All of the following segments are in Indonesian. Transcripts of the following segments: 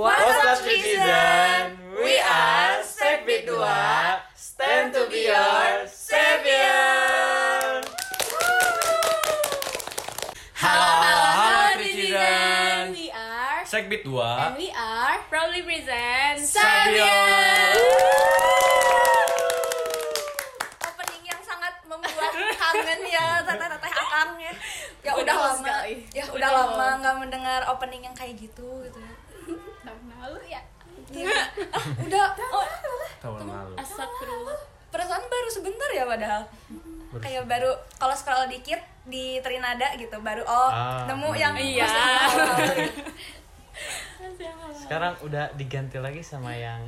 What's up citizen? We are Sekbit 2 Stand to be your savior. Halo, halo, halo citizen We are Sekbit 2 and we are proudly present Savior. opening yang sangat membuat kangen ya teteh-teteh akang ya ya udah lama ya udah lama nggak mendengar opening yang kayak gitu gitu ya tahun lalu Ah, udah. Oh, Tahun lalu. Astagfirullah. Perasaan baru sebentar ya padahal. Kayak baru kalau scroll dikit di Trinada gitu baru oh Ah, nemu yang Iya. yang. Sekarang udah diganti lagi sama yang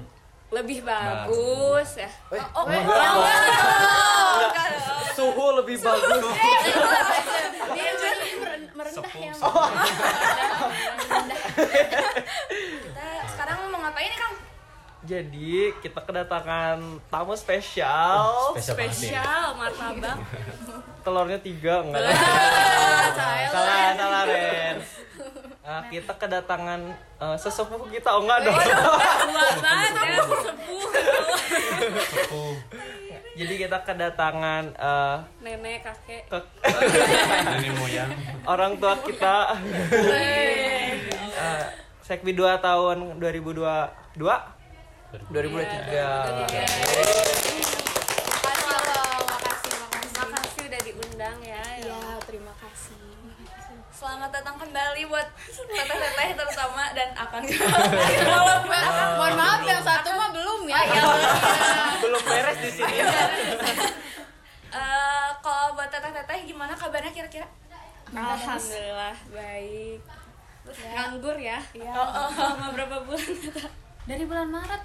lebih bagus ya. Oh enggak, enggak, enggak. enggak, enggak. Suhu lebih bagus. Dia meren- merendah ya. Mau ngapain nih kang Jadi kita kedatangan tamu spesial. Spesial banget nih. spesial martabak Telurnya tiga enggak ada. saya salah salah Ren. Ah, kita kedatangan eh, sesepuh kita oh enggak dong. tua banget ya sesepuh Sepuh. Jadi kita kedatangan eh, nenek kakek ke Nenek moyang orang tua kita. Eh, Sekbi 2 tahun 2022 2023. Makasih loh, makasih, makasih. makasih udah diundang ya Ya, terima kasih. selamat datang kembali buat teteh-teteh terutama dan akang Mohon maaf yang satu mah belum ya. Belum beres di sini. Eh, kalau buat teteh-teteh gimana kabarnya kira-kira alhamdulillah baik nganggur ya Iya. selama berapa bulan Dari bulan Maret.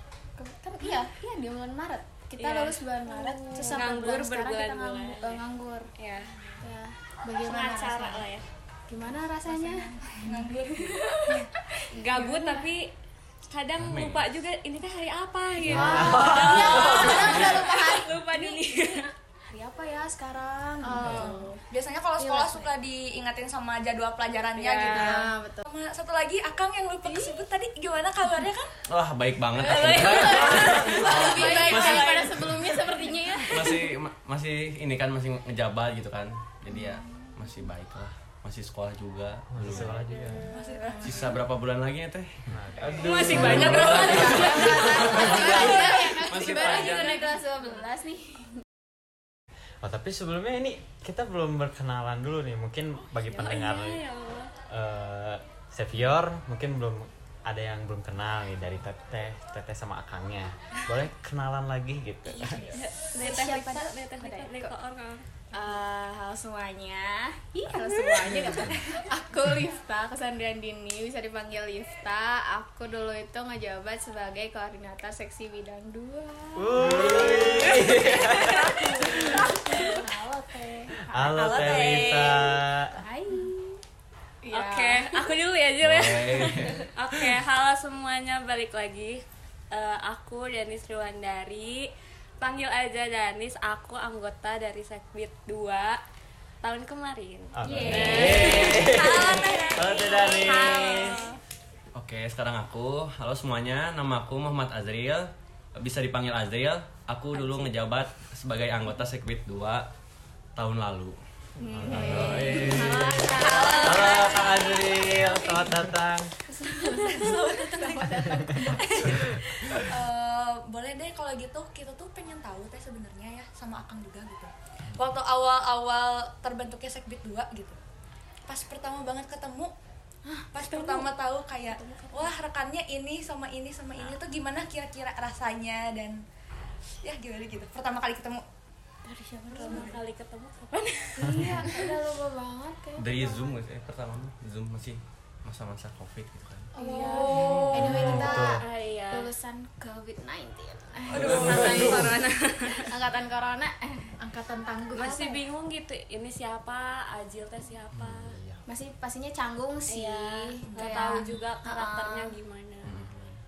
Kan iya, iya di bulan Maret. Kita Iya. lulus bulan Maret, terus sampai Nganggur bulan sekarang kita berbulan-bulan. nganggur. eh, nganggur. ya Ya, bagaimana lah ya Gimana rasanya? gabut tapi kadang lupa juga ini teh hari apa gitu Iya, kadang udah lupa hari. lupa dunia Hari apa ya sekarang? Oh. biasanya kalau sekolah suka diingatin sama jadwal pelajarannya Iya. gitu ya betul. sama satu lagi akang yang lupa disebut tadi gimana kabarnya kan Wah baik banget Lebih baik Masih- daripada sebelumnya sepertinya ya. Masih ma- masih ini kan masih ngejabat gitu kan Jadi ya masih baik lah Masih sekolah juga Masih sekolah juga. Sisa berapa bulan lagi ya teh? Aduh. masih banyak bro Masih Baru panjang. kita naik kelas 12 nih. Oh tapi sebelumnya ini kita belum berkenalan dulu nih. Mungkin bagi pendengar ya Allah. eh Savior mungkin belum ada yang belum kenal nih dari teteh teteh sama akangnya. Boleh kenalan lagi gitu. Neteh Siapa? Lisa, dah? neteh Ada Eh, halo semuanya. Ih, halo semuanya kata. Aku Lifta, kesandrian Dini, bisa dipanggil Lifta. Aku dulu itu ngejabat sebagai koordinator seksi bidang 2. Halo Teh. halo Halo, teh Teh. Lita Hai. Oke, aku dulu ya Jil ya. Oke, halo semuanya, balik lagi Eh, Aku Danis Riwandari Panggil aja Danis, aku anggota dari Sekbit 2 Tahun kemarin Oke. halo teh halo teh Danis Halo. Oke, sekarang aku. Halo semuanya, nama aku Muhammad Azril. Bisa dipanggil Azril. Aku dulu ngejabat sebagai anggota Sekbit 2 tahun lalu. Halo Kang Azril, selamat datang. Eh, boleh deh kalau gitu kita tuh pengen tahu teh sebenarnya ya sama akang juga gitu. Waktu awal-awal terbentuknya sekbit 2 gitu pas pertama banget ketemu pas pertama tahu kayak wah rekannya ini sama ini sama ini tuh gimana kira-kira rasanya dan ya gimana gitu. Pertama kali ketemu Pertama kali ketemu kapan? Iya, udah lupa banget kayak. Dari Zoom guys, eh, pertama Zoom masih masa-masa Covid gitu kan. Iya. Anyway, kita Ah iya lulusan COVID-19. Aduh, angkatan corona Angkatan corona, eh, angkatan tangguh. Masih apa bingung gitu, ini siapa, Ajil teh siapa Masih pastinya canggung sih. Iya, nggak Kayak, tahu juga karakternya uh-uh. gimana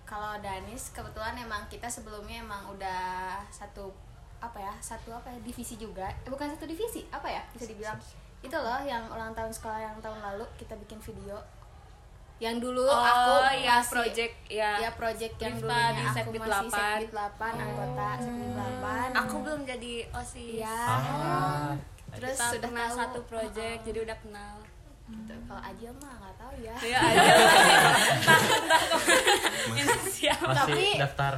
Kalau Danis kebetulan emang kita sebelumnya emang udah satu apa ya satu apa ya divisi juga. Eh, bukan satu divisi apa ya bisa dibilang. Itu loh yang ulang tahun sekolah yang tahun lalu kita bikin video. Yang dulu Oh, aku ya, masih- project, ya. ya project yang dulunya. di aku masih 8. Sekbid 8 anggota Sekbid 8 Aku belum jadi OSIS. ya. Ah, terus Kita sudah tahu. satu project, jadi udah kenal. Gitu. kalau aja mah nggak tahu ya Ya. Masih Tapi- daftar.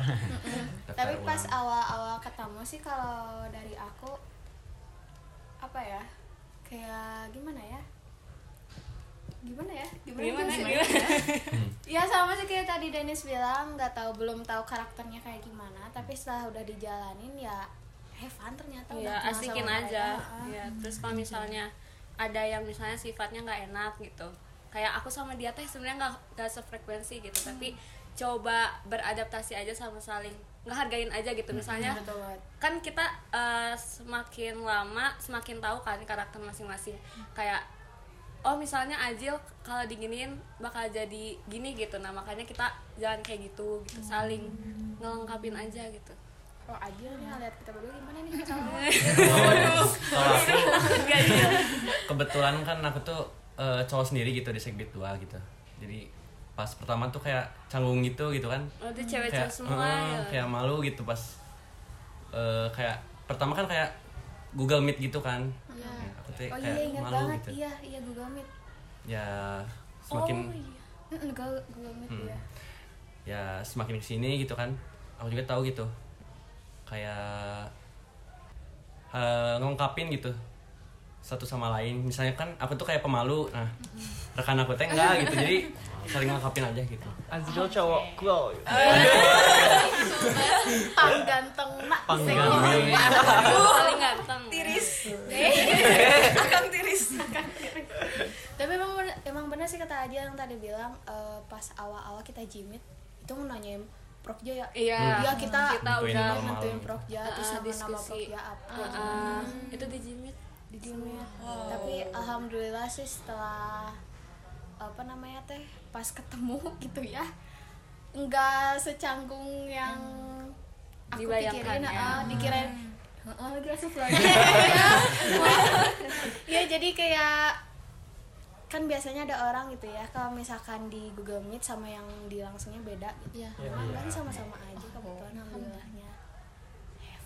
tapi pas awal-awal ketemu sih kalau dari aku apa ya kayak gimana ya gimana ya Gimana? sih? Gimana? ya sama sih kayak tadi Dennis bilang nggak tahu belum tahu karakternya kayak gimana tapi setelah udah dijalanin ya have fun ternyata udah ya kenal asikin sama aja. Ah. ya terus kalau misalnya ada yang misalnya sifatnya nggak enak gitu. Kayak aku sama dia teh sebenarnya nggak nggak sefrekuensi gitu Hmm. tapi coba beradaptasi aja sama saling ngehargain aja gitu. Misalnya Betul banget. kan kita eh, semakin lama semakin tahu kan karakter masing-masing. Kayak oh misalnya Ajil kalau diginiin bakal jadi gini gitu. Nah makanya kita jangan kayak gitu gitu. Saling ngelengkapin aja gitu Oh Adil nih lihat kita berdua gimana nih kebetulan kan aku tuh eh, cowok sendiri gitu di Sekbid 2 gitu. Jadi pas pertama tuh kayak canggung gitu gitu kan. oh itu cewek-cewek kayak semua eh, ya kayak malu gitu pas eh, kayak pertama kan kayak Google Meet gitu kan. Iya. Ya, aku tuh Oh kayak iya ingat malu banget gitu. iya iya Google Meet Ya semakin oh iya Google Google Meet Hmm. ya ya semakin ke sini gitu kan aku juga tahu gitu kayak eh, ngungkapin gitu satu sama lain. Misalnya kan aku tuh kayak pemalu nah rekan aku teh enggak gitu. Jadi saling ngungkapin aja gitu. Azril cowok cool. pang ganteng nak. Pang ganteng. paling ganteng. Tiris. Akan tiris tapi emang emang bener sih kata aja yang tadi bilang eh, pas awal-awal kita jimit itu mau nanyain Prokja ya iya. Iya, kita- kita Nentuin udah nentuin Prokja terus Ah, nama-nama diskusi. Prokja apa? Ah, ah. itu di Jimit. Di jimit. Tapi alhamdulillah sih setelah apa namanya teh pas ketemu gitu ya nggak secanggung yang aku Dibayangkan pikirin ya. ah, dikirain Heeh, lagi asup lagi ya jadi kayak kan biasanya ada orang gitu ya kalau misalkan di Google Meet sama yang di langsungnya beda gitu. Ya kan sama-sama aja kebetulan alhamdulillahnya.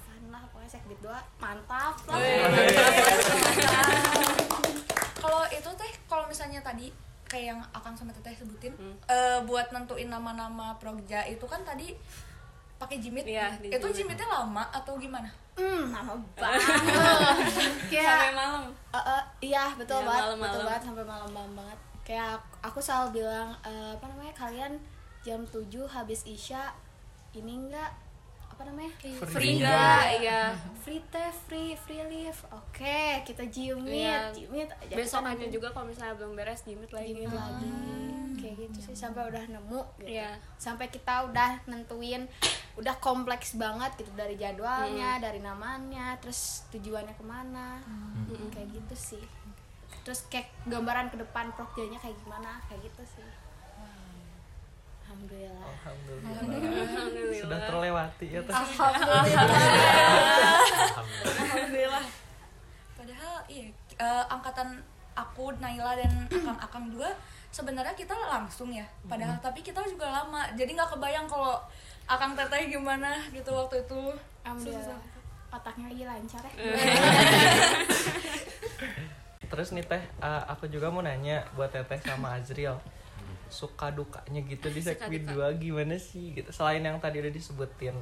Fun lah pokoknya sekbid dua mantap lah. Kalau itu teh kalau misalnya tadi kayak yang akang sama teteh sebutin eh, buat nentuin nama-nama progja itu kan tadi pakai jimit di itu jimit. jimitnya lama atau gimana hmm lama banget. Sampai kayak malam. eh, eh, iya betul Iya, banget malam-malam. betul banget sampai malam-malam banget. Kayak aku, aku selalu bilang eh, apa namanya kalian jam 7 habis isya ini enggak apa namanya? Free. Nggak iya. Free teh free free live oke kita jimit Iya. jimit aja besokannya juga kalau misalnya belum beres Jimit lagi. Jimit lagi. Kayak gitu sih sampai udah nemu gitu. Iya. sampai kita udah nentuin udah kompleks banget gitu dari jadwalnya dari namanya terus tujuannya ke mana kayak gitu sih terus kayak gambaran ke depan prokjanya kayak gimana kayak gitu sih alhamdulillah Alhamdulillah. Alhamdulillah. Sudah terlewati ya teh. Alhamdulillah. padahal iya eh, angkatan aku Naila dan akang-akang dua sebenarnya kita langsung ya padahal tapi kita juga lama jadi nggak kebayang kalau akang teteh gimana gitu waktu itu alhamdulillah otaknya lagi lancar ya Terus nih teh, eh, aku juga mau nanya buat teteh sama Azril. Suka dukanya gitu di duka. 2 gimana sih gitu. Selain yang tadi udah disebutin.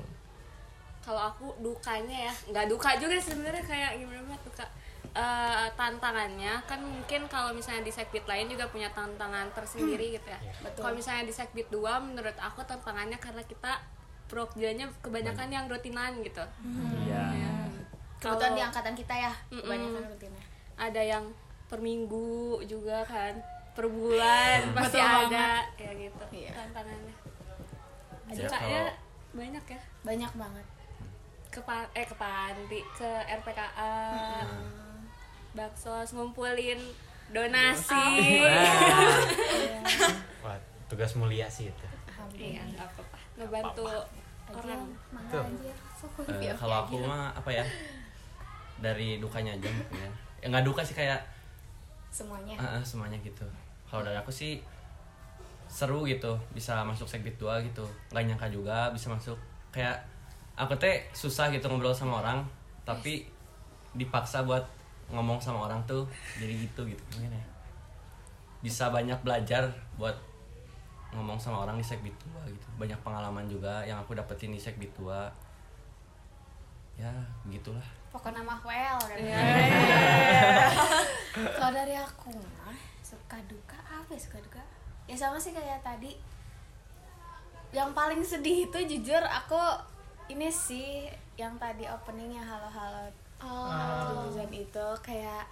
Kalau aku dukanya ya, nggak duka juga sebenarnya kayak gimana Mat, duka. Eh, tantangannya kan mungkin kalau misalnya di sekbid lain juga punya tantangan tersendiri gitu ya. Kalau misalnya di sekbid 2 menurut aku tantangannya karena kita prokjanya kebanyakan yang rutinan gitu. Iya. kebetulan di angkatan kita ya Mm-mm. kebanyakan rutinnya. Ada yang per minggu juga kan per bulan pasti Betul ada ya gitu Iya. tantangannya. Ya, dukanya kalau- banyak ya? Banyak banget. Ke eh ke panti ke RPKA bakso ngumpulin donasi. Wah, tugas mulia sih itu. iya nggak apa-apa. Ngebantu orang. Biar kalau aku mah apa ya dari dukanya aja mungkin ya. Ya nggak duka sih kayak semuanya? Ah, semuanya gitu. Kalau dari aku sih seru gitu bisa masuk sekbid 2 gitu. Nggak nyangka juga bisa masuk. Kayak aku teh susah gitu ngobrol sama orang tapi dipaksa buat ngomong sama orang tuh jadi gitu gitu gimana ya? Bisa banyak belajar buat ngomong sama orang di sekbid 2 gitu. Banyak pengalaman juga yang aku dapetin di sekbid 2 ya begitulah. Pokoknya mah well kan kalau dari aku mah suka duka apa ya? Suka duka? Ya sama sih kayak tadi. Yang paling sedih itu jujur aku ini sih yang tadi openingnya halo-halo oh. itu kayak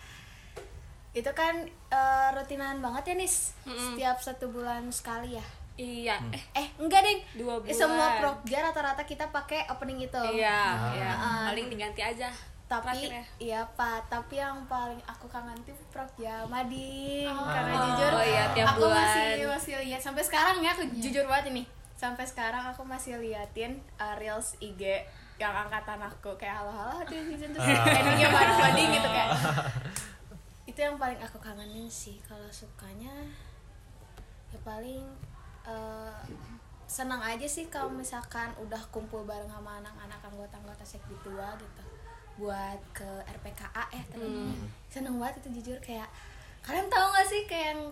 itu kan eh, rutinan banget ya nis? Setiap satu bulan sekali ya? Iya. Eh eh enggak deh Dua bulan. semua prokja rata-rata kita pakai opening itu. Iya Ah. iya. Ah. paling diganti aja tapi terakhir ya. iya pak. Tapi yang paling aku kangen tuh Prokja Mading karena Oh, jujur iya, tiap aku bulan. masih masih lihat. Sampai sekarang ya aku jujur banget ini. Sampai sekarang aku masih liatin uh, reels IG yang angkatan aku kayak halo halo di season tuh endingnya Mading Mading gitu kayak. Itu yang paling aku kangenin sih kalau sukanya ya paling uh, senang aja sih kalau misalkan udah kumpul bareng sama anak-anak anggota-anggota sekbi tua gitu buat ke RPKA ya terus seneng banget itu jujur kayak kalian tahu gak sih kayak yang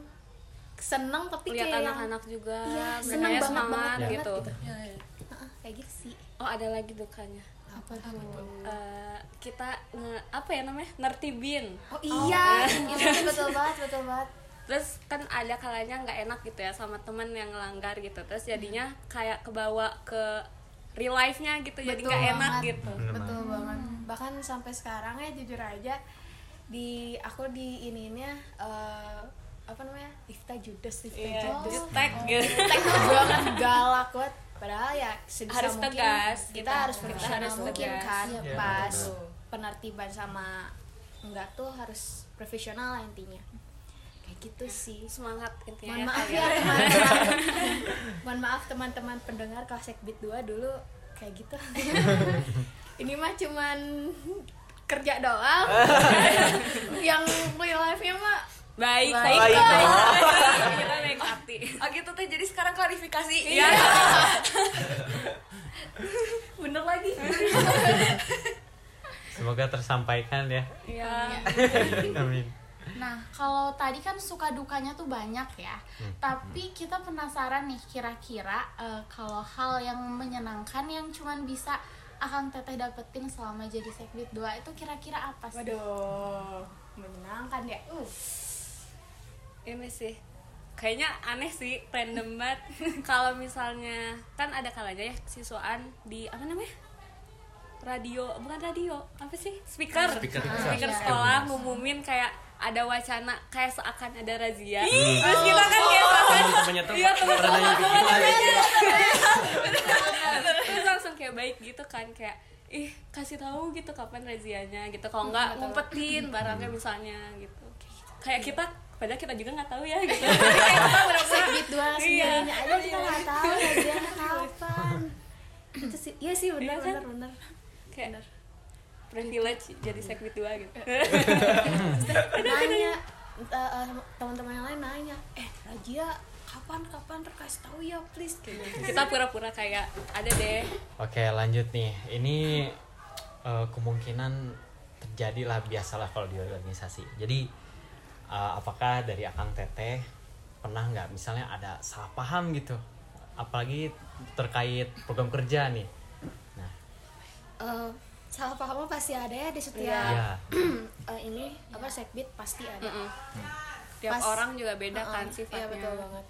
seneng tapi lihat kayak yang anak-anak juga iya mereka seneng ya banget semangat banget banget gitu. gitu. Heeh, kayak gitu sih oh ada lagi dukanya. Apa tuh? Eh, kita nge, apa ya namanya? Nertibin. Oh iya. itu betul banget betul banget. Terus kan ada kalanya nggak enak gitu ya sama temen yang ngelanggar gitu. Terus jadinya kayak kebawa ke real life-nya gitu jadi Betul nggak enak gitu. Betul banget. Bahkan sampai sekarang ya jujur aja di aku di ininya eh, apa namanya? Ifta Judas Ifta Iya, Judas di tag gitu. tag banget. Galak banget padahal ya sebisa Harus mungkin tegas, kita, kita- harus kita profesional harus mungkin tegas. kan Iya, pas betul. penertiban sama enggak tuh harus profesional lah intinya. Kayak gitu sih. semangat intinya mohon ya, maaf kalian. ya. teman-teman. Mohon maaf teman-teman pendengar kelas Sekbit 2 dulu. Kayak gitu. Ini mah cuman kerja doang. Yang real life nya mah baik Baik. baik Baik. baik kita baik hati oh gitu teh jadi sekarang klarifikasi iya bener lagi Semoga tersampaikan ya. iya Amin. Nah, kalau tadi kan suka dukanya tuh banyak ya. Tapi kita penasaran nih kira-kira eh, kalau hal yang menyenangkan yang cuman bisa Akang Teteh dapetin selama jadi Sekbid 2 itu kira-kira apa sih? waduh menyenangkan ya uh ini sih. Kayaknya aneh sih random banget. Kalau misalnya kan ada kalanya ya siswaan di apa namanya? Radio bukan radio apa sih? Speaker. Speaker. speaker Iya. sekolah ngumumin kayak ada wacana kayak seakan ada razia. Terus kita kan kayak seakan temen-temennya tuh iya gitu. teman-temannya terus langsung kayak baik gitu kan kayak ih kasih tahu gitu kapan razianya gitu. Kalau enggak ngumpetin barangnya misalnya gitu. Kayak kita padahal kita juga nggak tahu ya gitu kita Sekbit 2 Iya. aja kita nggak tahu gajiannya kapan itu sih iya sih benar Iya kan? benar benar kayak privilege jadi sekbid dua gitu nanya eh, eh, teman-teman yang lain nanya eh Rajia kapan kapan kasih tahu ya please gitu. kita pura-pura kayak ada deh Oke lanjut nih. Ini eh, kemungkinan terjadi lah biasalah kalau di organisasi. Jadi eh, apakah dari akang teteh pernah nggak misalnya ada salah paham gitu? Apalagi terkait program kerja nih. Nah, Eh, salah paham pasti ada ya di setiap ya. eh, ini apa sekbit pasti ada Mm-mm. tiap Pas- orang juga beda kan Heeh, sifatnya iya betul banget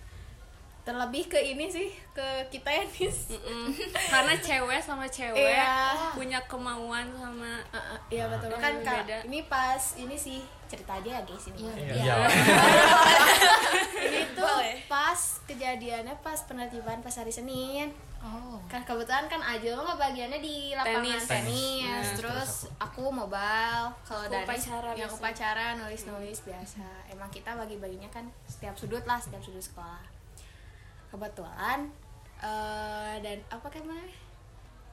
terlebih ke ini sih ke kita ya nis Mm-mm. karena cewek sama cewek Iya. punya kemauan sama Eh, eh, iya betul Yang kan Kak, beda. ini pas ini sih cerita aja ya guys ini Iya. ini tuh pas kejadiannya pas penertiban pas hari Senin Oh. kan kebetulan kan Ajul mah bagiannya di lapangan Tenis. tenis, Tenis. terus aku mobile kalau Aku Danis upacara yang biasa. upacara nulis nulis biasa emang kita bagi baginya kan setiap sudut lah setiap sudut sekolah kebetulan eh dan apa kan namanya?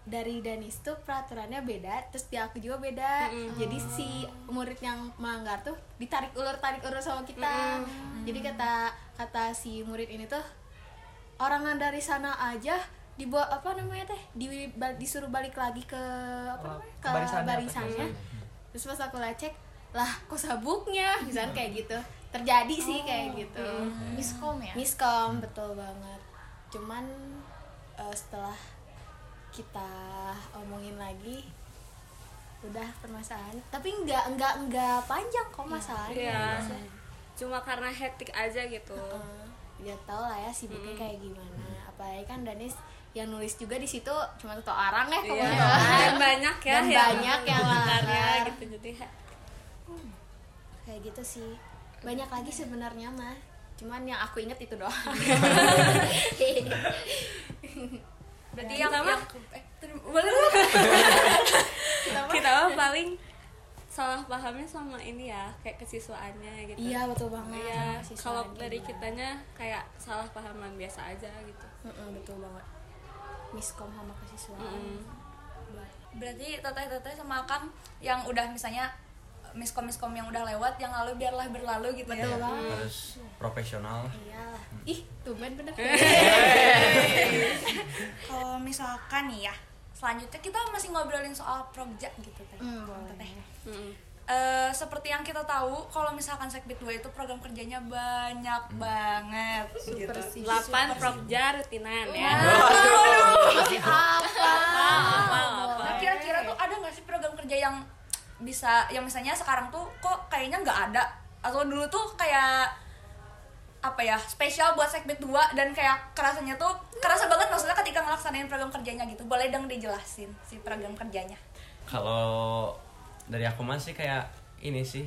Dari Danis tuh peraturannya beda terus di aku juga beda. Jadi si murid yang melanggar tuh ditarik ulur tarik ulur sama kita. Jadi kata kata si murid ini tuh orang dari sana aja dibawa apa namanya teh di, bal- disuruh balik lagi ke apa Oh, namanya ke barisannya, barisannya. terus pas aku lecek lah kok sabuknya? Misalnya kayak gitu. Terjadi sih kayak gitu. miskom ya? Miskom betul banget. Cuman eh, setelah kita omongin lagi udah permasalahan. Tapi nggak nggak nggak panjang kok masalahnya. Maksudnya, cuma karena hektik aja gitu. Eh, ya tau lah ya sibuknya kayak gimana. Apalagi kan Danis yang nulis juga di situ cuma satu orang ya Iya. kebetulan dan banyak ya Dan yang banyak yang gitu jadi kayak gitu sih. Banyak lagi sebenarnya mah. Cuman yang aku inget itu doang berarti yang, mah- yang eh, terus- boleh kita mah paling salah pahamnya sama ini ya kayak kesiswaannya gitu. Iya betul banget. Iya, Siswa kalau dari kitanya kayak salah pahaman biasa aja gitu. Mm-mm, betul banget. Miskom sama kesiswaan. Mm-mm. berarti teteh-teteh sama akang yang udah misalnya miskom-miskom yang udah lewat yang lalu biarlah berlalu gitu betul ya banget. Harus profesional. Iyalah ih tumben bener misalkan nih ya selanjutnya kita masih ngobrolin soal project gitu teh Hmm, boleh. Teteh. Mm-mm. Eh, seperti yang kita tahu kalau misalkan Sekbid 2 itu program kerjanya banyak banget gitu. sih. Delapan prokja rutinan ya. masih apa Apa, Nah, kira-kira tuh ada nggak sih program kerja yang bisa yang misalnya sekarang tuh kok kayaknya nggak ada atau dulu tuh kayak apa ya spesial buat Sekbid 2 dan kayak kerasanya tuh kerasa banget maksudnya ketika ngelaksanain program kerjanya gitu. Boleh dong dijelasin si program kerjanya. Kalau dari aku masih kayak ini sih.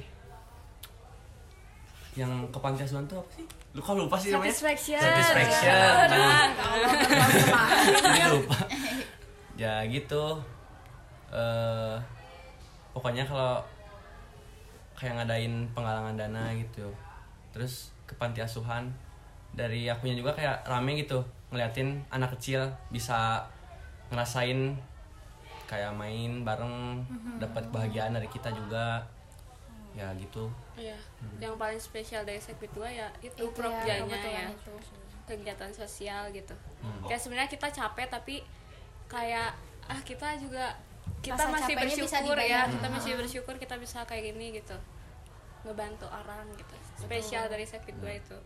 Yang ke panti asuhan tuh apa sih? Lu kok lupa sih namanya? Satisfaction. satisfaction. Nah, jadi lupa. Ya gitu. Eh pokoknya kalau kayak ngadain penggalangan dana gitu. Terus ke panti asuhan dari akunya juga kayak rame gitu ngeliatin anak kecil bisa ngerasain kayak main bareng dapat kebahagiaan dari kita juga ya gitu Iya. Yang paling spesial dari Sekbid 2 ya itu, Itu ya, ya. itu. Kegiatan sosial gitu. Hmm. Kayak sebenarnya kita capek tapi kayak ah kita juga kita Rasa masih bersyukur ya, kita masih bersyukur kita bisa kayak gini gitu. Ngebantu orang gitu. Spesial dari Sekbid 2 itu.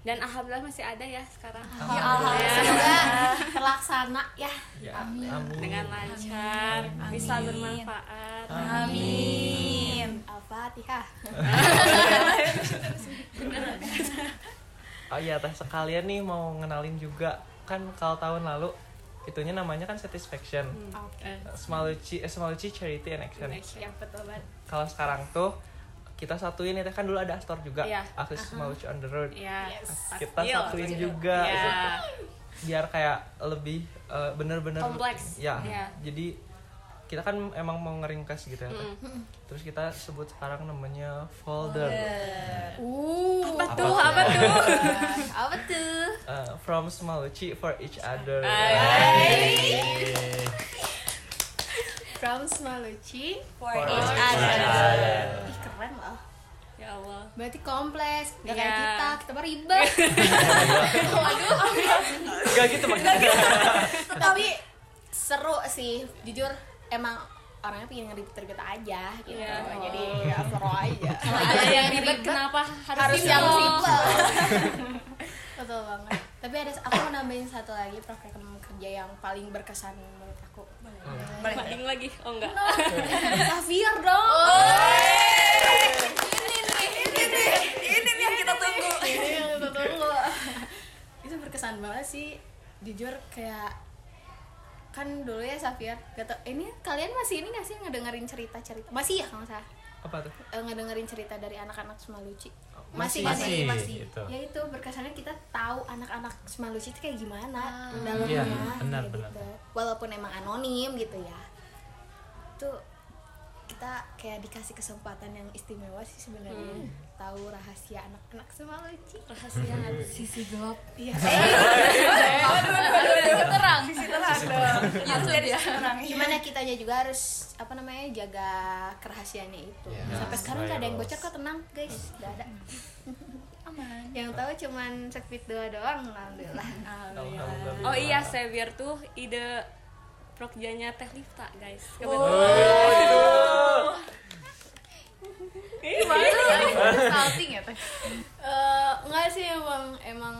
Dan alhamdulillah masih ada ya sekarang. ya semoga terlaksana ya Ya, amin. Dengan lancar, bisa bermanfaat. amin al-fatihah Oh iya teh sekalian nih mau ngenalin juga kan kalau tahun lalu itunya namanya kan satisfaction. Eh, Smaluci, eh, Smaluci Charity and Action. yang betul banget Kalau sekarang tuh kita satuin ya kan dulu ada store juga. Iya. Aku Smaluci on the road. Ya, Kita Pasti. satuin juga Ya. biar kayak lebih eh, bener-bener Kompleks. Ya. Iya. Jadi kita kan emang mau ngeringkas gitu ya. Mm-mm. Terus kita sebut sekarang namanya folder. uh Apa tuh? Apa tuh? apa tuh Uh, from Smaluci for each other. From Smaluci for For each other. ih keren loh. Ya Allah. berarti kompleks gak kayak Iya. kita kita mah ribet. Gak gitu maksudnya. tapi seru sih jujur emang orangnya pengen ngeribet-ribet aja gitu. Iya. jadi ya seru aja. Kalau ada yang ribet kenapa harus, harus yang simple? betul banget. Tapi ada aku mau nambahin satu lagi program kerja yang paling berkesan menurut aku. Boleh Banding lagi. Oh enggak. Xavier dong. Ini nih yang kita tunggu. ini yang kita tunggu. Itu berkesan banget sih. Jujur kayak kan dulu ya Xavier gak tau, ini kalian masih ini gak sih ngedengerin cerita-cerita? Masih ya kalau nggak salah? Apa tuh? Eh, ngedengerin cerita dari anak-anak Semaluci Masih, masih, ya? masih gitu. ya itu berkesannya kita tahu anak-anak Semaluci itu kayak gimana Ah. dalamnya Iya, benar, kayak benar. gitu. walaupun emang anonim gitu ya itu kita kayak dikasih kesempatan yang istimewa sih sebenarnya tahu rahasia anak-anak Semaluci Rahasia sisi gelap iya terang sisi terang dong harus jadi sisi terang gimana kitanya juga harus apa namanya jaga kerahasiaannya itu Ya, sampai sekarang nggak ada yang bocor kok tenang guys nggak ada aman yang tahu cuman sekbid dua doang alhamdulillah Alhamdulillah. Oh iya, Xavier tuh ide prokjanya Teh Lifta, guys. Salting ya teh? Eh, enggak sih emang emang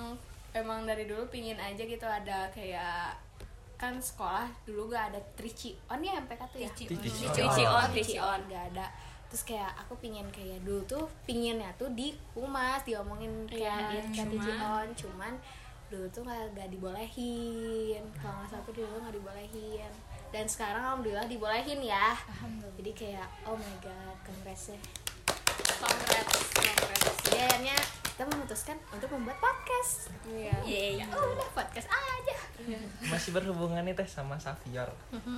emang dari dulu pingin aja gitu. Ada kayak kan sekolah dulu gak ada trici on ya MPK tuh ya? Trici Trici on, trici trici on on. gak ada. Terus kayak aku pingin kayak dulu tuh pinginnya tuh di humas diomongin kayak Iya, ya, kayak trici cuman- on cuman dulu tuh gak, gak dibolehin. Kalau nggak salah tuh dulu nggak dibolehin. Dan sekarang alhamdulillah dibolehin ya. Jadi kayak oh my god ya congrats. Jadi akhirnya kita memutuskan untuk membuat podcast. Iya. oh udah podcast aja. Masih berhubungan nih teh sama Savior.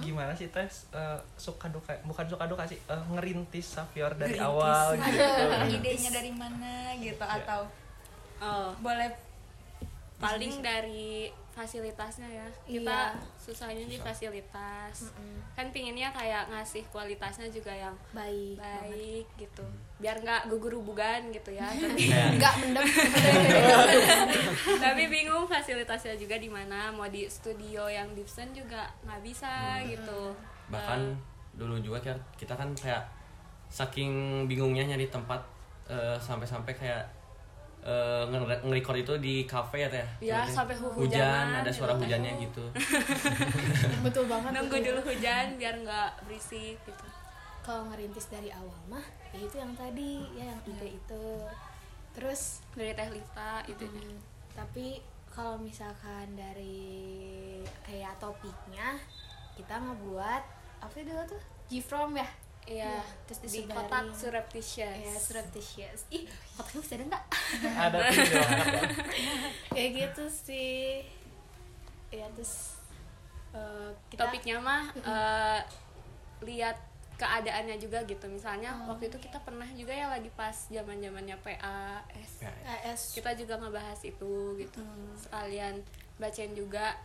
Gimana sih teh? Eh, suka duka bukan suka duka sih eh, ngerintis Savior dari awal gitu. Idenya dari mana gitu atau Oh, boleh paling dari fasilitasnya ya. Kita Iya. susahnya di fasilitas. Kan pinginnya kayak ngasih kualitasnya juga yang baik baik gitu. Biar nggak gugur-gubugan gitu ya. Tapi Kayak nggak mendem. Tapi bingung fasilitasnya juga di mana. Mau di studio yang Gibson juga nggak bisa gitu. Bahkan dulu juga kan kita kan kayak saking bingungnya nyari tempat eh, sampai-sampai kayak eh, nge- nge-record itu di cafe ya teh? Ya, sampai hujan hujanan ada gitu suara teh. hujannya gitu. Betul banget nunggu dulu hujan biar nggak berisik gitu kalau ngerintis dari awal mah ya itu yang tadi ya yang ide itu. Terus dari teh Lita itu mm, tapi kalau misalkan dari kayak topiknya kita ngebuat apa itu dulu tuh G-From ya? Iya terus di kotak surreptitious. Ya surreptitious. Ih kotaknya bisa ada nggak? Ada jawaban. kayak gitu sih. Ya terus eh, kita topiknya mah eh, lihat keadaannya juga gitu. Misalnya waktu itu kita pernah juga ya lagi pas zaman zamannya PAS Ya, AS kita juga ngebahas itu gitu. Sekalian bacain juga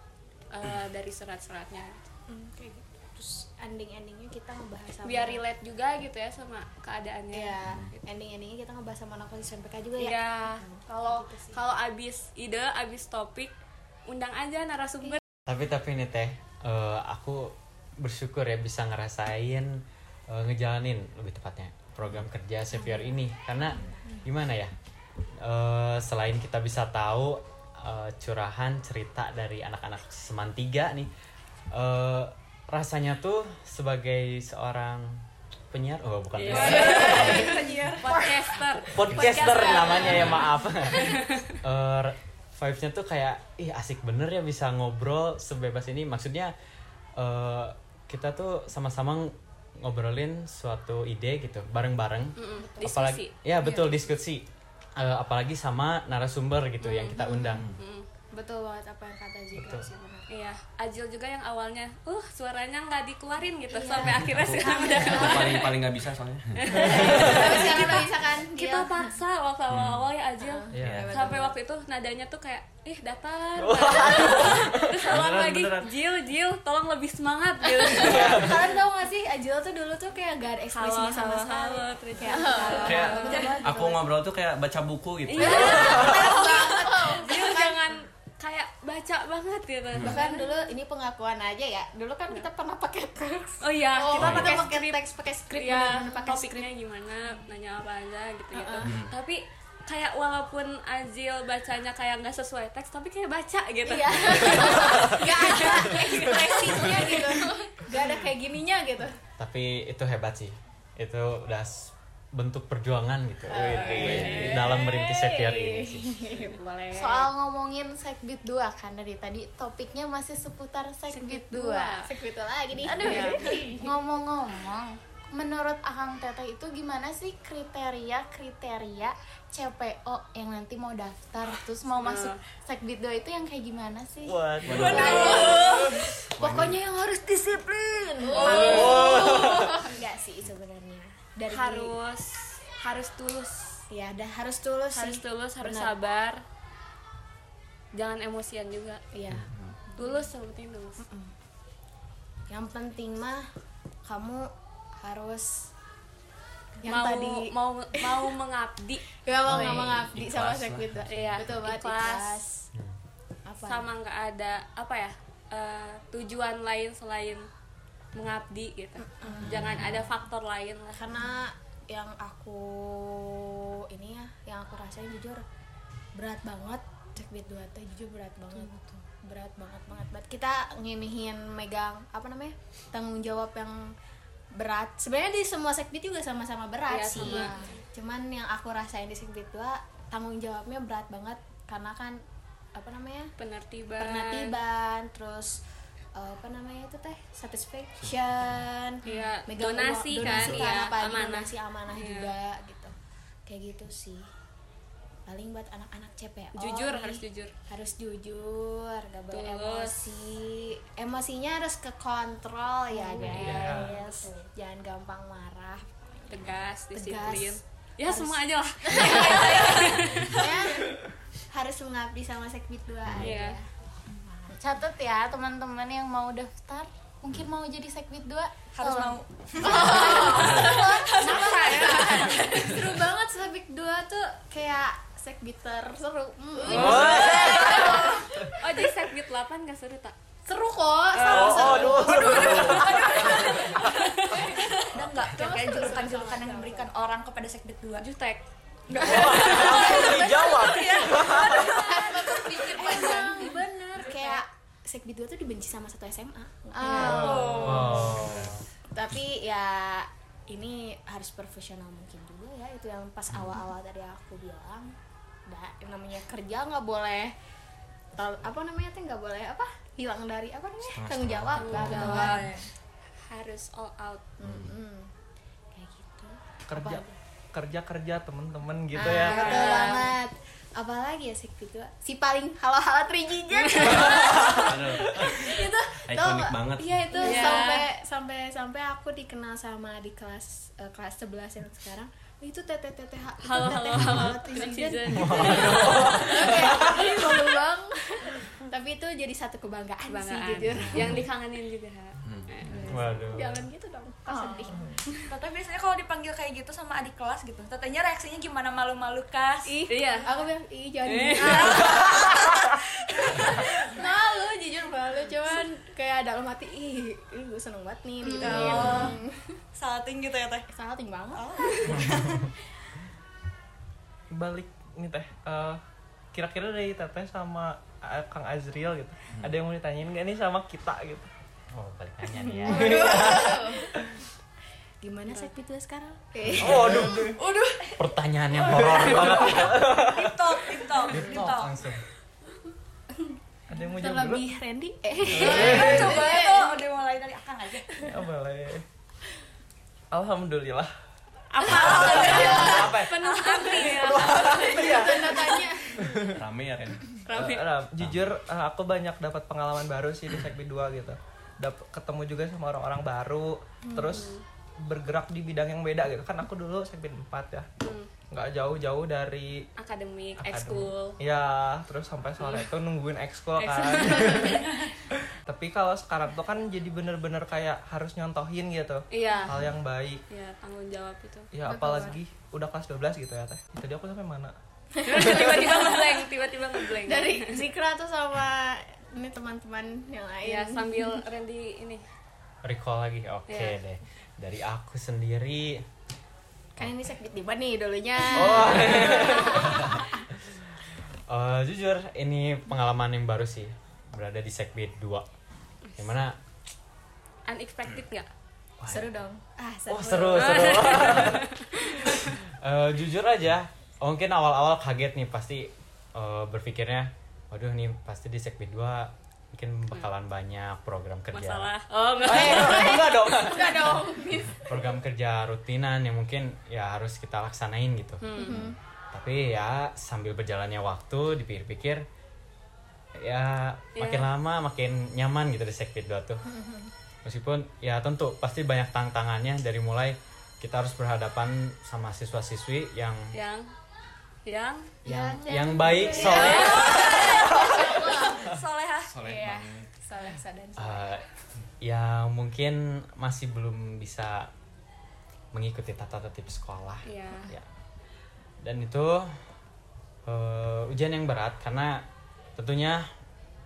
eh, dari surat-suratnya. Hmm, kayak gitu. terus ending endingnya kita ngebahas sama biar relate juga gitu ya sama keadaannya. Ya ending endingnya kita ngebahas sama anak SMPK juga ya. Iya, kalau gitu sih. kalau abis ide, abis topik, undang aja narasumber. tapi tapi nih teh eh, aku bersyukur ya bisa ngerasain eh, ngejalanin lebih tepatnya program kerja Xavier ini. Karena gimana ya Eh, selain kita bisa tahu eh, curahan cerita dari anak-anak semantiga nih eh, rasanya tuh sebagai seorang penyiar oh bukan Iya. penyiar. Podcaster. podcaster namanya ya maaf. Eh, vibesnya tuh kayak ih asik bener ya bisa ngobrol sebebas ini. Maksudnya eh, kita tuh sama-sama ngobrolin suatu ide gitu bareng-bareng. Mm-mm, apalagi ya betul diskusi. Eh, apalagi sama narasumber gitu yang kita undang. Mm, betul banget apa yang kata Zika Betul. sih benar. Iya, Ajil juga yang awalnya, uh suaranya nggak dikeluarin gitu sampai akhirnya sekarang udah aku paling paling nggak bisa soalnya. Tapi sekarang udah bisa kan? kita paksa waktu awal-awal ya Ajil. Iya. sampai waktu itu nadanya tuh kayak ih datar. Terus Beneran, lagi. Jil Jil tolong lebih semangat gitu. Kalian tau gak sih Ajil tuh dulu tuh kayak gak ada ekspresinya sama sekali. kayak aku ngobrol tuh kayak baca buku gitu. Iya. Kayak baca banget gitu. Bahkan dulu ini pengakuan aja ya. Dulu kan kita pernah pakai teks. Oh iya oh, kita pakai pakai teks pakai skrip ya pakai skrip. topiknya gimana nanya apa aja gitu gitu tapi kayak walaupun Azil bacanya kayak nggak sesuai teks tapi kayak baca gitu. Iya. Gak ada ekspresinya gitu. Gak ada kayak gininya gitu. Tapi itu hebat sih. Itu udah bentuk perjuangan gitu. Oh, Wih, iya. dalam merintis Xavier ini. Sih boleh. Soal ngomongin Sekbit 2 kan dari tadi topiknya masih seputar Sekbit 2 segitu lagi nih. Aduh, ngomong-ngomong, menurut Akang Teteh itu gimana sih kriteria-kriteria CPO yang nanti mau daftar terus mau masuk Sekbid 2 itu yang kayak gimana sih? pokoknya yang harus disiplin. Enggak sih sebenarnya dari harus harus tulus. Ya dah harus tulus harus sih. tulus harus Benar. sabar. Jangan emosian juga. Iya. Tulus penting tulus. Yang penting mah kamu harus yang mau tadi. mau mau mengabdi. Gak mau Oh, nggak iya. mengabdi sama dua Iya, betul banget ikhlas. ikhlas. Apa? Sama nggak ada apa ya eh, tujuan lain selain mengabdi gitu. Jangan ada faktor lain lah. Karena yang aku ini ya yang aku rasain jujur berat banget. Sekbid dua tuh jujur berat banget. berat banget banget banget. Kita nginihin megang apa namanya tanggung jawab yang berat. Sebenarnya di semua sekbid juga sama-sama berat Iya, sih. sama. cuman yang aku rasain di sekbid dua tanggung jawabnya berat banget. Karena kan apa namanya penertiban. penertiban terus apa namanya itu teh satisfaction Iya, megang donasi uang- kan, donasi iya, apalagi amanah. donasi amanah Iya. juga gitu kayak gitu sih paling buat anak-anak CPO jujur nih, harus jujur harus jujur gak boleh Tulus. emosi emosinya harus ke kontrol ya Iya. guys jangan gampang marah tegas Tegas. disiplin ya Harus- semua aja lah ya harus mengabdi sama sekbid dua Iya. aja catat ya teman-teman yang mau daftar. Mungkin mau jadi sekbid 2 harus mau. Seru banget sekbid dua tuh kayak sekbiter seru. Mm. oh. Jadi sekbid 8 gak seru tak? Seru kok seru. seru ada nggak kayak julukan-julukan yang diberikan orang kepada sekbid 2 jutek. Dijawab pikir panjang bener kayak sekbid dua tuh dibenci sama satu SMA oh. Tapi ya ini harus profesional mungkin juga ya. Itu yang pas awal-awal tadi aku bilang. Da, yang namanya kerja nggak boleh apa namanya tuh nggak boleh apa? Hilang dari apa namanya? Tanggung jawab lah kan harus all out. Mm-mm. kayak gitu. Kerja kerja kerja temen-temen gitu Ah, ya. betul banget apalagi ya sih gitu si paling halo-halo trijijen Aduh, itu Ikonik nggak? banget. iya itu Iya. sampai sampai sampai aku dikenal sama di kelas eh, kelas 11 yang sekarang itu teteh teteh Halo, halo, halo. ini malu bang tapi itu jadi satu kebanggaan, sih Kebanggaan. jujur. Yang dikangenin juga waduh. Jangan gitu dong kok sedih. Teteh biasanya kalau dipanggil kayak gitu sama adik kelas gitu Tetehnya reaksinya gimana? Malu-malu kas? Ih iya. aku bilang ih jangan Eh. gitu." malu jujur malu cuman kayak dalam hati ih ih gue seneng banget nih gitu. Oh. salting gitu ya teh? Salting banget. Balik nih teh. Eh, kira-kira dari teteh sama eh, kang Azriel gitu ada yang mau ditanyain gak nih sama kita gitu oh balik nanya nih ya. Gimana sekti tuh sekarang? Oh aduh. Pertanyaan yang horor banget. Tiktok tiktok tiktok langsung. Ada yang mau jawab dulu? Terlebih Randy? Eh coba itu udah mulai dari akang aja. Ya boleh. Alhamdulillah. Penuh arti ya tanda tanya. Rame ya Ren? Rame. Ram, jujur eh, aku banyak dapat pengalaman baru sih di Sekbi 2 gitu. Dap ketemu juga sama orang-orang baru, terus bergerak di bidang yang beda gitu. Kan aku dulu Sekbi 4 ya. Nggak jauh-jauh dari akademik akademi. ekskul Ya, terus sampai sore itu nungguin ekskul kan. Tapi kalau sekarang tuh kan jadi bener-bener kayak harus nyontohin gitu. iya Hal yang baik. ya tanggung jawab itu Ya apalagi udah kelas 12 gitu ya teh. Tadi aku sampai mana? tiba-tiba ngeblank tiba-tiba ngeblank dari Zikra tuh sama ini teman-teman yang lain. Ya sambil Randy ini. Recall lagi oke Iya. deh. Dari aku sendiri. Kan ini sekbid di nih dulunya. Oh, eh, jujur ini pengalaman yang baru sih. Berada di Sekbid 2 Gimana? unexpected nggak? Seru dong. Ah seru. Oh seru seru. Eh, jujur aja, mungkin awal-awal kaget nih pasti eh, berpikirnya, waduh nih pasti di Sekbid 2 mungkin bakalan banyak program kerja. masalah oh nggak Eh, enggak dong. enggak dong Program kerja rutinan yang mungkin ya harus kita laksanain gitu. Hmm. Tapi ya sambil berjalannya waktu dipikir-pikir ya makin lama makin nyaman gitu di Sekbid 2 tuh. Meskipun ya tentu pasti banyak tantangannya dari mulai kita harus berhadapan sama siswa-siswi yang yang yang yang yang baik soleh solehah soleh Iya. Eh, ya mungkin masih belum bisa mengikuti tata tertib sekolah Iya. ya dan itu eh, ujian yang berat karena tentunya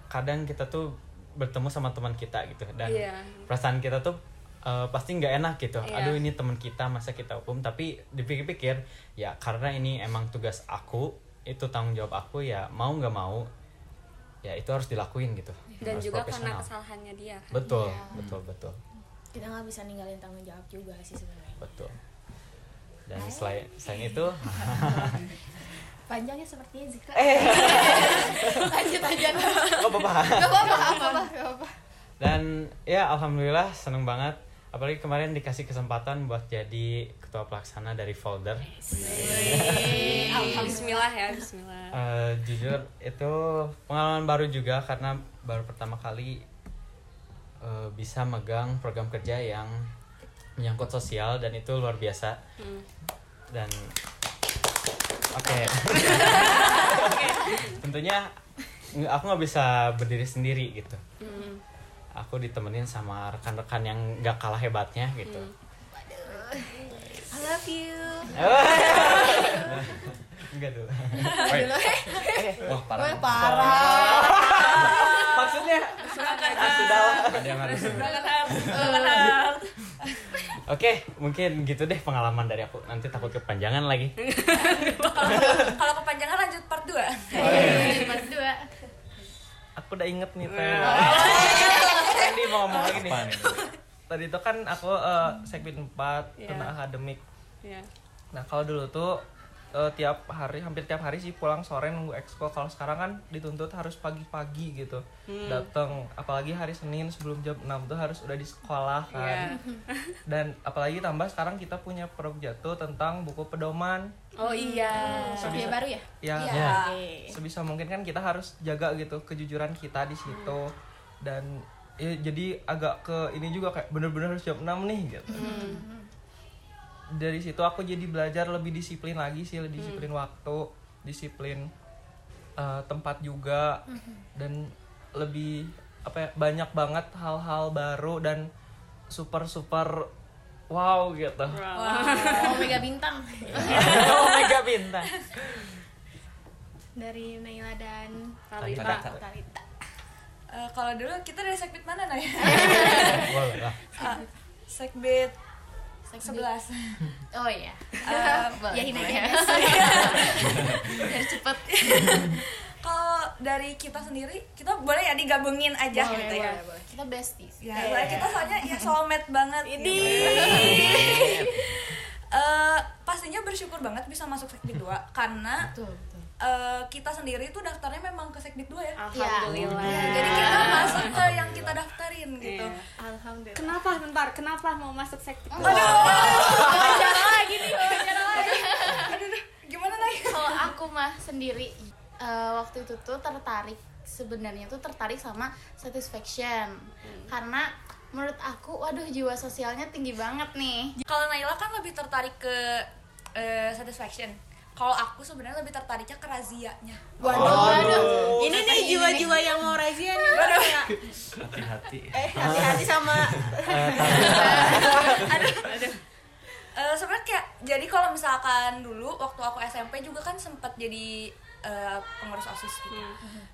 kadang kita tuh bertemu sama teman kita gitu dan Iya. perasaan kita tuh eh, pasti nggak enak gitu Iya. aduh ini teman kita masa kita hukum tapi dipikir-pikir ya karena ini emang tugas aku itu tanggung jawab aku ya mau nggak mau ya itu harus dilakuin gitu. Dan Harus juga karena kesalahannya dia kan. betul betul betul. Kita nggak bisa ninggalin tanggung jawab juga sih sebenarnya. Betul. Dan selain selain itu panjangnya sepertinya Zikra lanjut aja. Oh apa dan ya alhamdulillah seneng banget apalagi kemarin dikasih kesempatan buat jadi ketua pelaksana dari folder. Bismillah ya Bismillah. Eh, jujur itu pengalaman baru juga karena baru pertama kali eh, bisa megang program kerja yang menyangkut sosial dan itu luar biasa. Dan oke. Tentunya nggak- aku nggak bisa berdiri sendiri gitu aku ditemenin sama rekan-rekan yang nggak kalah hebatnya gitu. I love you. Enggak dulu. Wah parah. parah. Maksudnya? Ah, sudahlah Ada yang harus. Oke, mungkin gitu deh pengalaman dari aku. Nanti takut kepanjangan lagi. kalau kepanjangan lanjut part 2 part dua aku udah inget nih teh. Randy mau ngomong lagi nih. Tadi itu kan aku eh, segmen 4 Iya. tentang akademik. Ya nah kalau dulu tuh eh, tiap hari hampir tiap hari sih pulang sore nunggu ekskul kalau sekarang kan dituntut harus pagi-pagi gitu. Hmm. datang apalagi hari Senin sebelum jam 6 tuh harus udah di sekolah kan. Iya. dan apalagi tambah sekarang kita punya program jatuh tentang buku pedoman. Oh iya. Sofia baru ya? Ya. Ya. sebisa mungkin kan kita harus jaga gitu kejujuran kita di situ. Dan ya, jadi agak ke ini juga kayak bener-bener harus jam 6 nih gitu dari situ aku jadi belajar lebih disiplin lagi sih disiplin waktu disiplin uh, tempat juga dan lebih apa ya, banyak banget hal-hal baru dan super super wow. Gitu Omega bintang. Omega bintang. dari Naila dan Talita. Talita. Talita. Eh, kalau dulu kita dari segbit mana Nay? Boleh lah. Segbit 11 oh iya. Eh, ya ini ya biar cepet. Kalau dari kita sendiri kita boleh ya digabungin aja Boleh, gitu ya? boleh. kita besties. Ya, soalnya kita soalnya ya soulmate banget ini. Eh, pastinya bersyukur banget bisa masuk Sekbid 2 karena betul eh, kita sendiri tuh daftarnya memang ke Sekbid 2 ya. Alhamdulillah Jadi kita masuk ke yang kita daftarin gitu. Iya. Alhamdulillah Kenapa bentar? Kenapa mau masuk sekti? Gimana nih? kalau aku mah sendiri eh, waktu itu tuh tertarik sebenarnya tuh tertarik sama satisfaction karena menurut aku waduh jiwa sosialnya tinggi banget nih Kalau Naila kan lebih tertarik ke eh, satisfaction. Kalau aku sebenarnya lebih tertariknya ke razianya. Waduh, ini nih jiwa-jiwa yang mau razia nih. Hati-hati. Eh, hati-hati sama Eh, sebenarnya kayak jadi kalau misalkan dulu waktu aku SMP juga kan sempat jadi eh, pengurus osis gitu.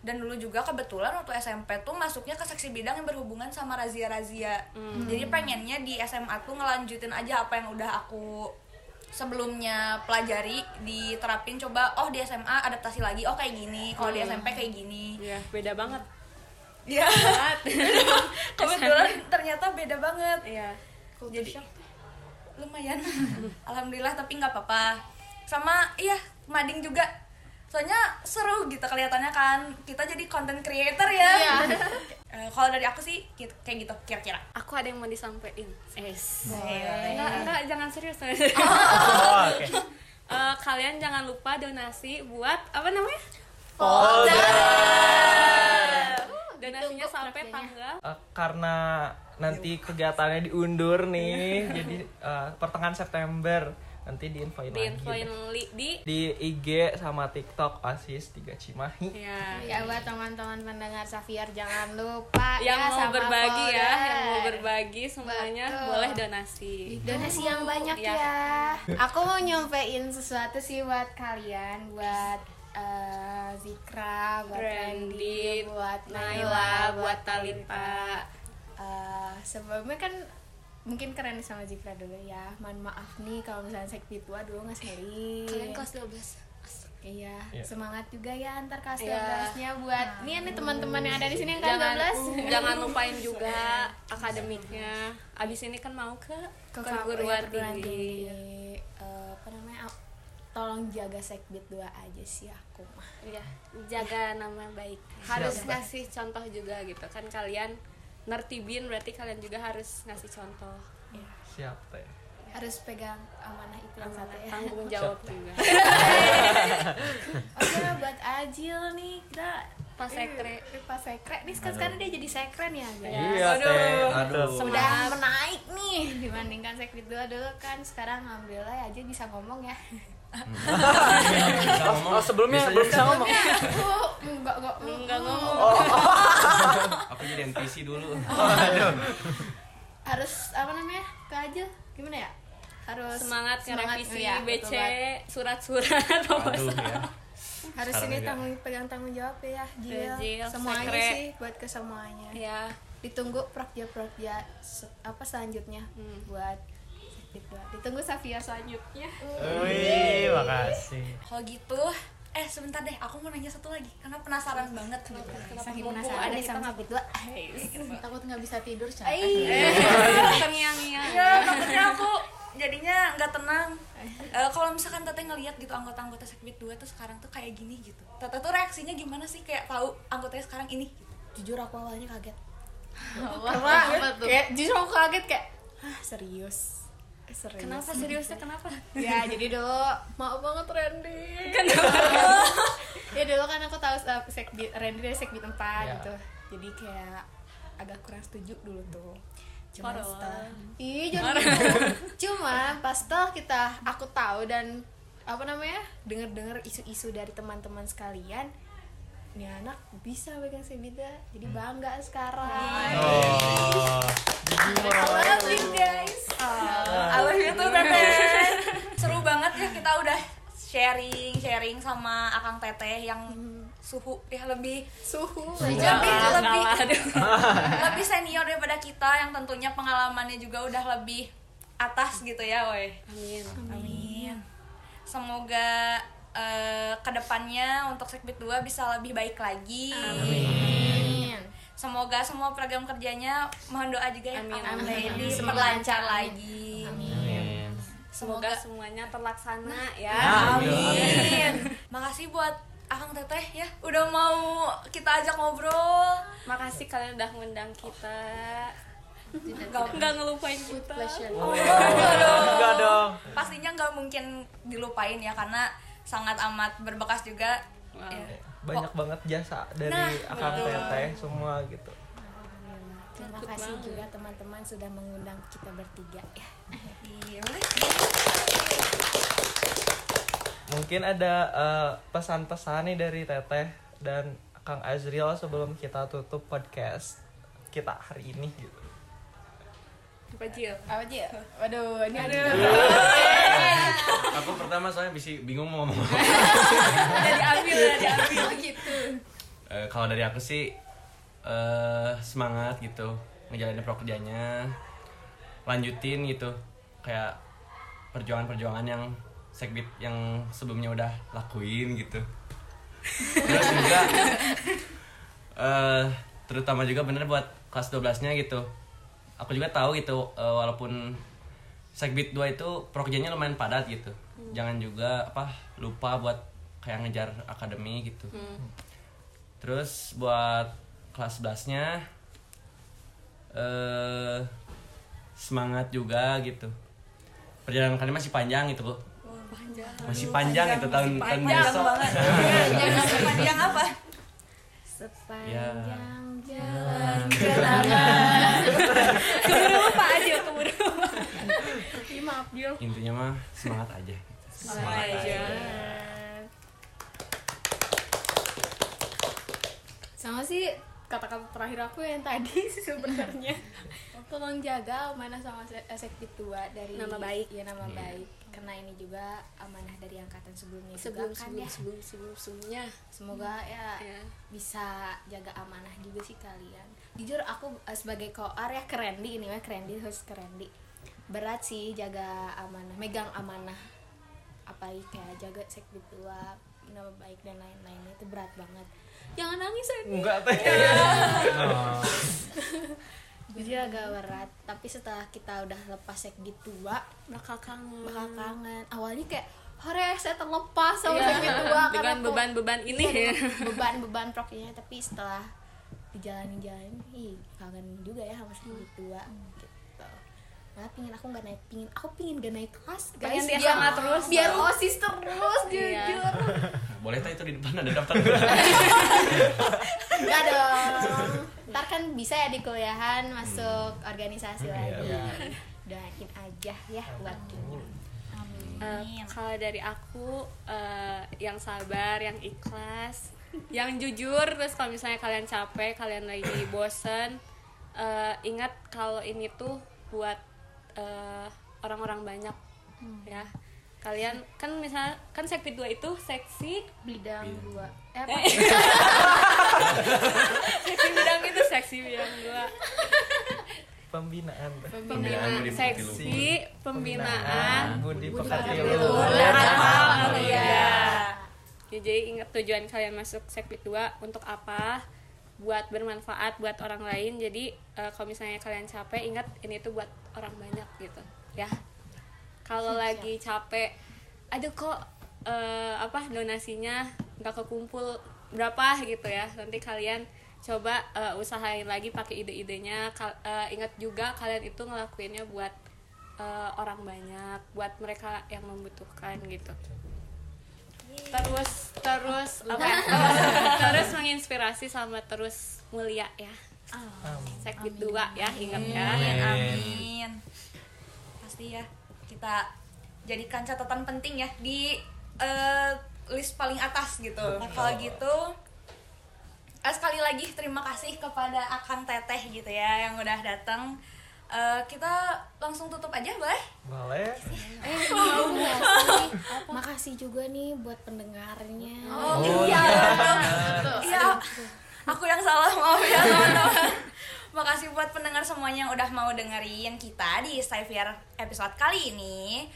Dan dulu juga kebetulan waktu SMP tuh masuknya ke seksi bidang yang berhubungan sama razia-razia. Jadi pengennya di SMA tuh ngelanjutin aja apa yang udah aku sebelumnya pelajari diterapin coba oh di SMA adaptasi lagi oh kayak gini. Kalau di SMP kayak gini. Iya, beda banget. ya kebetulan ternyata beda banget. Iya. jadi lumayan. Alhamdulillah tapi nggak apa-apa. Sama iya mading juga soalnya seru gitu kelihatannya kan. Kita jadi content creator ya. Eh, kalau dari aku sih gitu- kayak gitu kira-kira. Aku ada yang mau disampaikan. Es. Enggak, enggak, jangan serius. Oh, oke. Eh, kalian jangan lupa donasi buat apa namanya? Donasinya sampai tanggal. Eh, karena nanti kegiatannya diundur nih jadi eh, pertengahan September nanti diinfoin lagi diinfoin deh. li- di di IG sama TikTok Asis 3 Cimahi ya Ya buat teman-teman pendengar Safiar jangan lupa yang ya mau sama berbagi ya, folder. yang mau berbagi semuanya Betul. boleh donasi donasi yang banyak Iya. ya aku mau nyampein sesuatu sih buat kalian buat eh, Zikra buat Randy, buat Naila, buat Talita. Eh, sebelumnya kan mungkin keren sama Zikra dulu ya mohon maaf nih kalau misalnya sekti tua dulu nggak sekali kalian kelas 12 Iya, Iya. semangat juga ya antar kelas Iya. 12-nya buat nih nih teman-teman yang ada di sini yang kelas jangan 12. jangan lupain juga akademiknya abis ini kan mau ke ke perguruan tinggi Eh, apa namanya? Tolong jaga sekbit dua aja sih aku mah. ya jaga nama baik harus ngasih contoh juga gitu kan kalian nertibin berarti kalian juga harus ngasih contoh. Siap teh Harus pegang amanah itu yang satu ya. tanggung jawab juga. Oke lah buat Ajil nih kita Pas sekre. Eh, pas sekre. Nih sekarang sekarang dia jadi sekren ya guys. iya teh. Aduh. Sudah menaik nih dibandingkan sekbit dua dulu kan. Sekarang alhamdulillah ya Ajil bisa ngomong ya. Oh sebelumnya belum bisa ngomong. Sebelumnya aku enggak enggak Enggak ngomong. Aku jadi NPC dulu harus apa namanya? Ke gimana ya? Harus semangat ngerevisi iya, BC betul banget. surat-surat aduh ya harus Sekarang ini tanggung pegang tanggung jawab ya Jil, Jil, semuanya sekre. sih buat ke semuanya ya ditunggu prokja prokja se- apa selanjutnya Hmm. buat ditunggu Safia selanjutnya Wih, makasih. kalau gitu eh sebentar deh aku mau nanya satu lagi karena penasaran banget. Gitu. Saking mumpung penasaran ada kita sama nggak- Sekbid dua takut nggak bisa tidur Cak. terngiang-ngiang ya takutnya aku jadinya nggak tenang. Eh, kalau misalkan teteh ngelihat gitu anggota-anggota sekbid 2 tuh sekarang tuh kayak gini gitu. Teteh tuh reaksinya gimana sih? Kayak tahu anggotanya sekarang ini gitu. jujur aku awalnya kaget. Wah, karena apa tuh? kayak jujur aku kaget kayak ah serius serius kenapa? seriusnya kenapa? Ya jadi dulu maaf banget Randy. Ya dulu kan aku tahu uh, sekbid Randy dari sekbid 4 Ya. gitu. Jadi kayak agak kurang setuju dulu tuh. Cuma Parah. setelah ih jangan gitu. cuma pas setelah kita aku tahu dan apa namanya dengar dengar isu-isu dari teman-teman sekalian ini anak bisa pegang sebida jadi bangga sekarang. Oh. I love you guys. I love you tuh teteh seru banget ya kita udah sharing sharing sama akang teteh yang suhu ya lebih suhu. Lebih lebih aduh. lebih senior daripada kita yang tentunya pengalamannya juga udah lebih atas gitu ya woi. Amin. Amin. Semoga eh, ke depannya untuk sekbid 2 bisa lebih baik lagi Amin. semoga semua program kerjanya mohon doa juga ya Amin. Amin. Teh Semoga diperlancar lancar. lagi Amin. semoga semuanya terlaksana ya Amin. Makasih buat Akang Teteh ya udah mau kita ajak ngobrol. makasih kalian udah ngundang kita Tidak, nggak ngelupain kita Pleasure. Enggak dong. Pastinya nggak mungkin dilupain ya karena sangat amat berbekas juga. Wow. Ya. Banyak banget jasa dari Nah, akang betul. teteh semua gitu. Terima kasih banget. juga teman-teman sudah mengundang kita bertiga ya. Iya. Mungkin ada eh, pesan-pesan nih dari teteh dan Kang Azriel sebelum kita tutup podcast kita hari ini gitu. Apa Jil Apa aja? Waduh, ini ada. aku pertama soalnya bisa bingung mau ngomong udah diambil udah diambil gitu. Eh, kalau dari aku sih eh semangat gitu ngejalanin prokerjanya lanjutin gitu kayak perjuangan-perjuangan yang segbit yang sebelumnya udah lakuin gitu terus juga eh terutama juga bener buat kelas 12 nya gitu aku juga tahu gitu eh, walaupun segbit 2 itu prokerjanya lumayan padat gitu jangan juga apa lupa buat kayak ngejar akademi gitu Terus buat kelas 11 nya eh semangat juga gitu. Perjalanan kalian masih panjang gitu, Bu. Masih panjang, itu tahun tahun Panjang besok. banget. Jangan sepanjang apa? Ya. Jalan. keburu lupa aja keburu Ih, maaf, Jul. Intinya mah semangat aja. Semangat aja. Sama sih kata-kata terakhir aku yang tadi sih sebenarnya. tolong jaga amanah sama se- sekbid tua dari Nama baik. ya nama baik karena ini juga amanah dari angkatan sebelumnya sebelum juga kan sebelum ya. sebelum sebelum sebelumnya. Semoga ya Ya. bisa jaga amanah juga sih kalian. Jujur aku eh, sebagai koar ya keren di ini mah keren di host keren di berat sih jaga amanah megang amanah. Apalagi kayak jaga sekbid tua nama baik dan lain-lain itu berat banget. Jangan nangis ya enggak teh. Oh, jujur agak berat tapi setelah kita udah lepas sekbid tua bakal kangen. bakal kangen. Awalnya kayak hore saya terlepas sama Iya, sekbid tua dengan karena kok- beban-beban ini Iya, beban-beban proknya tapi setelah dijalanin jalanin ih kangen juga ya sama sekbid tua gitu. Malah pingin aku nggak naik pingin aku pingin gak naik kelas Pengen guys dia hangat terus, biar loh. osis terus Iya. jujur. Boleh tak itu di depan ada daftar Gak dong. Ntar kan bisa ya di kuliahan masuk organisasi lagi. iya. doain aja ya buat kita Eh, kalau dari aku eh, yang sabar, yang ikhlas, yang jujur. Terus kalau misalnya kalian capek, kalian lagi bosen, eh, ingat kalau ini tuh buat eh, orang-orang banyak, ya. Kalian kan misalnya kan sekti dua itu seksi, bidang dua eh apa seksi bidang itu seksi bidang dua, pembinaan. Pembinaan seksi pembinaan budi pekerti Luhur mulia. Ya, jadi ingat tujuan kalian masuk sekbid 2 untuk apa? Buat bermanfaat buat orang lain. Jadi eh, kalau misalnya kalian capek, ingat ini tuh buat orang banyak gitu, ya. Kalau lagi capek, aduh kok eh, apa donasinya nggak kekumpul berapa gitu ya. Nanti kalian coba eh, usahain lagi pakai ide-idenya. Eh, ingat juga kalian itu ngelakuinnya buat eh, orang banyak, buat mereka yang membutuhkan gitu terus terus apa ya, terus, menginspirasi sama terus mulia ya sekbid dua ya ingat ya Amin, amin. Pasti ya kita jadikan catatan penting ya di eh, list paling atas gitu. Nah, kalau gitu eh, sekali lagi terima kasih kepada Akang Teteh gitu ya yang udah datang. Eh, kita langsung tutup aja boleh? boleh Eh, mau nggak sih? Makasih juga nih buat pendengarnya. Oh, iya. Iya. Aku yang salah, maaf ya teman-teman. Makasih buat pendengar semuanya yang udah mau dengerin kita di Savior episode kali ini.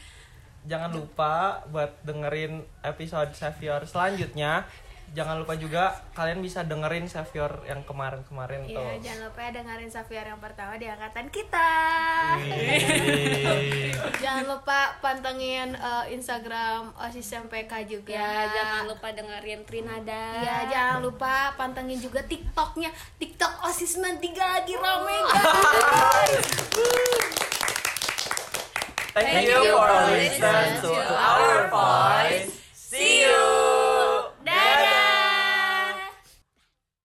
Jangan lupa buat dengerin episode Savior selanjutnya jangan lupa juga kalian bisa dengerin Savior yang kemarin-kemarin tuh Iya, jangan lupa ya dengerin Safiar yang pertama di angkatan kita. Jangan lupa pantengin eh, Instagram OSIS MPK juga. ya jangan lupa dengerin Trinada Iya, jangan lupa pantengin juga TikToknya. TikTok OSIS 93 lagi rame guys. Thank, Thank you for listening to our voice. See you.